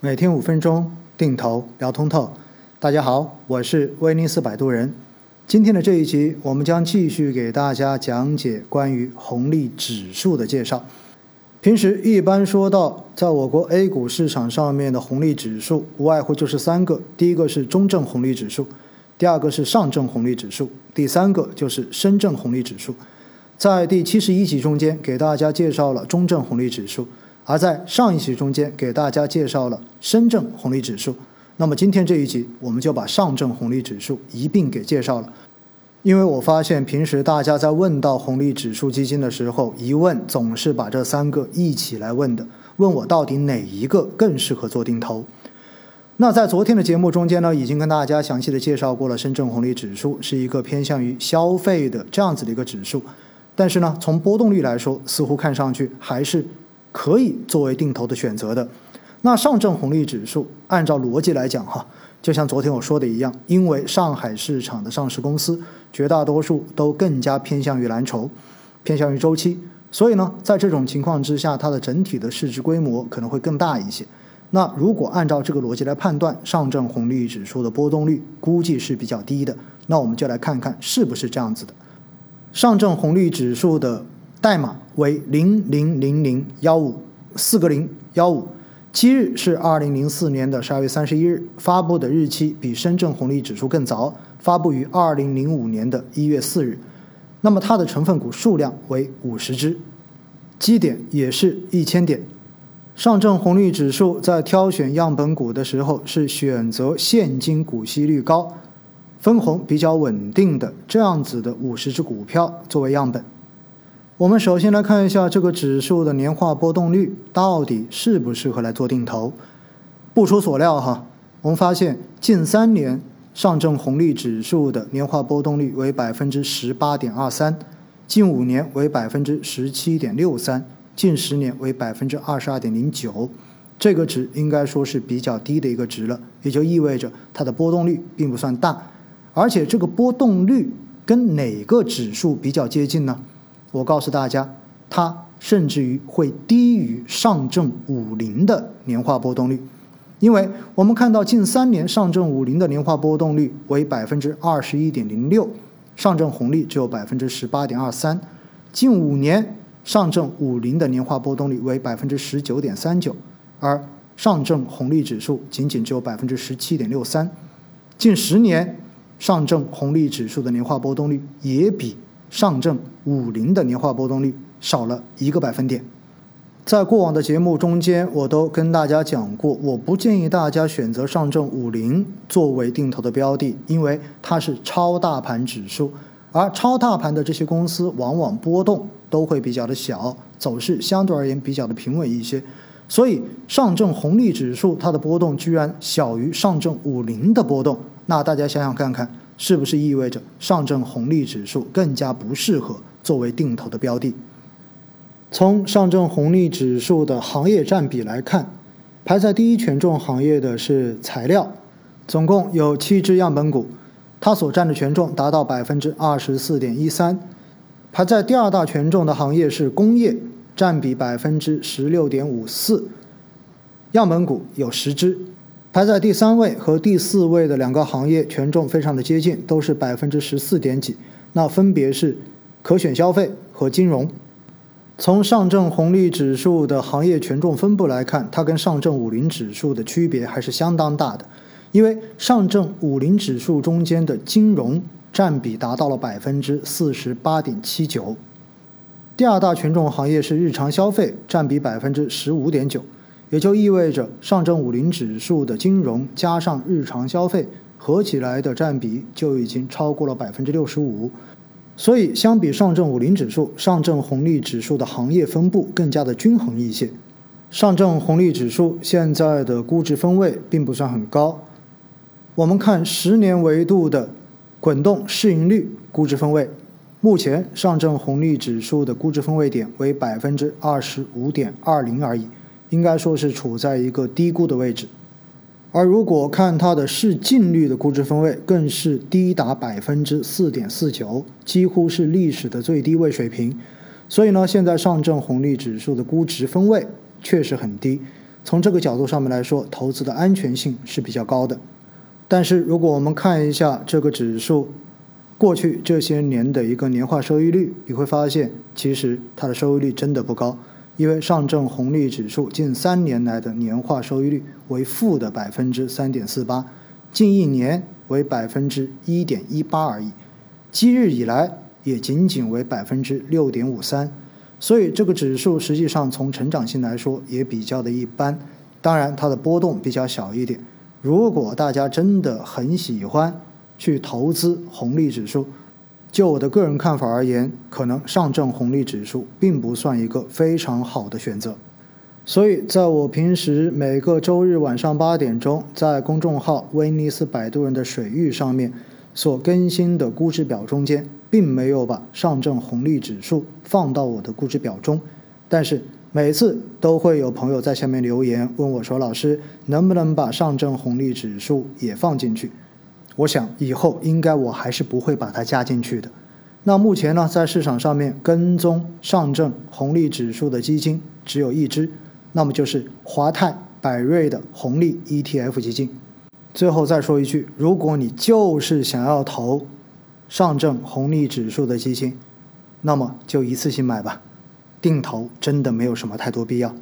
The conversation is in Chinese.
每天五分钟定投聊通透，大家好，我是威尼斯摆渡人。今天的这一集，我们将继续给大家讲解关于红利指数的介绍。平时一般说到，在我国 A 股市场上面的红利指数，无外乎就是三个：第一个是中证红利指数，第二个是上证红利指数，第三个就是深证红利指数。在第七十一集中间，给大家介绍了中证红利指数。而在上一集中间给大家介绍了深圳红利指数，那么今天这一集我们就把上证红利指数一并给介绍了。因为我发现平时大家在问到红利指数基金的时候，一问总是把这三个一起来问的，问我到底哪一个更适合做定投。那在昨天的节目中间呢，已经跟大家详细的介绍过了，深圳红利指数是一个偏向于消费的这样子的一个指数，但是呢，从波动率来说，似乎看上去还是。可以作为定投的选择的，那上证红利指数按照逻辑来讲哈，就像昨天我说的一样，因为上海市场的上市公司绝大多数都更加偏向于蓝筹，偏向于周期，所以呢，在这种情况之下，它的整体的市值规模可能会更大一些。那如果按照这个逻辑来判断，上证红利指数的波动率估计是比较低的。那我们就来看看是不是这样子的，上证红利指数的。代码为零零零零幺五四个零幺五，七日是二零零四年的十二月三十一日，发布的日期比深圳红利指数更早，发布于二零零五年的一月四日。那么它的成分股数量为五十只，基点也是一千点。上证红利指数在挑选样本股的时候，是选择现金股息率高、分红比较稳定的这样子的五十只股票作为样本。我们首先来看一下这个指数的年化波动率到底适不适合来做定投。不出所料哈，我们发现近三年上证红利指数的年化波动率为百分之十八点二三，近五年为百分之十七点六三，近十年为百分之二十二点零九。这个值应该说是比较低的一个值了，也就意味着它的波动率并不算大，而且这个波动率跟哪个指数比较接近呢？我告诉大家，它甚至于会低于上证五零的年化波动率，因为我们看到近三年上证五零的年化波动率为百分之二十一点零六，上证红利只有百分之十八点二三，近五年上证五零的年化波动率为百分之十九点三九，而上证红利指数仅仅只有百分之十七点六三，近十年上证红利指数的年化波动率也比。上证五零的年化波动率少了一个百分点，在过往的节目中间，我都跟大家讲过，我不建议大家选择上证五零作为定投的标的，因为它是超大盘指数，而超大盘的这些公司往往波动都会比较的小，走势相对而言比较的平稳一些，所以上证红利指数它的波动居然小于上证五零的波动，那大家想想看看。是不是意味着上证红利指数更加不适合作为定投的标的？从上证红利指数的行业占比来看，排在第一权重行业的是材料，总共有七只样本股，它所占的权重达到百分之二十四点一三。排在第二大权重的行业是工业，占比百分之十六点五四，样本股有十只。排在第三位和第四位的两个行业权重非常的接近，都是百分之十四点几。那分别是可选消费和金融。从上证红利指数的行业权重分布来看，它跟上证五零指数的区别还是相当大的。因为上证五零指数中间的金融占比达到了百分之四十八点七九。第二大权重行业是日常消费，占比百分之十五点九。也就意味着上证五零指数的金融加上日常消费合起来的占比就已经超过了百分之六十五，所以相比上证五零指数，上证红利指数的行业分布更加的均衡一些。上证红利指数现在的估值分位并不算很高，我们看十年维度的滚动市盈率估值分位，目前上证红利指数的估值分位点为百分之二十五点二零而已。应该说是处在一个低估的位置，而如果看它的市净率的估值分位，更是低达百分之四点四九，几乎是历史的最低位水平。所以呢，现在上证红利指数的估值分位确实很低。从这个角度上面来说，投资的安全性是比较高的。但是如果我们看一下这个指数过去这些年的一个年化收益率，你会发现其实它的收益率真的不高，因为上证红利指数近三年来的年化收益率为负的百分之三点四八，近一年为百分之一点一八而已，今日以来也仅仅为百分之六点五三，所以这个指数实际上从成长性来说也比较的一般，当然它的波动比较小一点。如果大家真的很喜欢去投资红利指数，就我的个人看法而言，可能上证红利指数并不算一个非常好的选择。所以，在我平时每个周日晚上八点钟，在公众号“威尼斯摆渡人”的水域上面所更新的估值表中间，并没有把上证红利指数放到我的估值表中，但是。每次都会有朋友在下面留言问我说：“老师，能不能把上证红利指数也放进去？”我想以后应该我还是不会把它加进去的。那目前呢，在市场上面跟踪上证红利指数的基金只有一只，那么就是华泰柏瑞的红利 ETF 基金。最后再说一句，如果你就是想要投上证红利指数的基金，那么就一次性买吧。定投真的没有什么太多必要。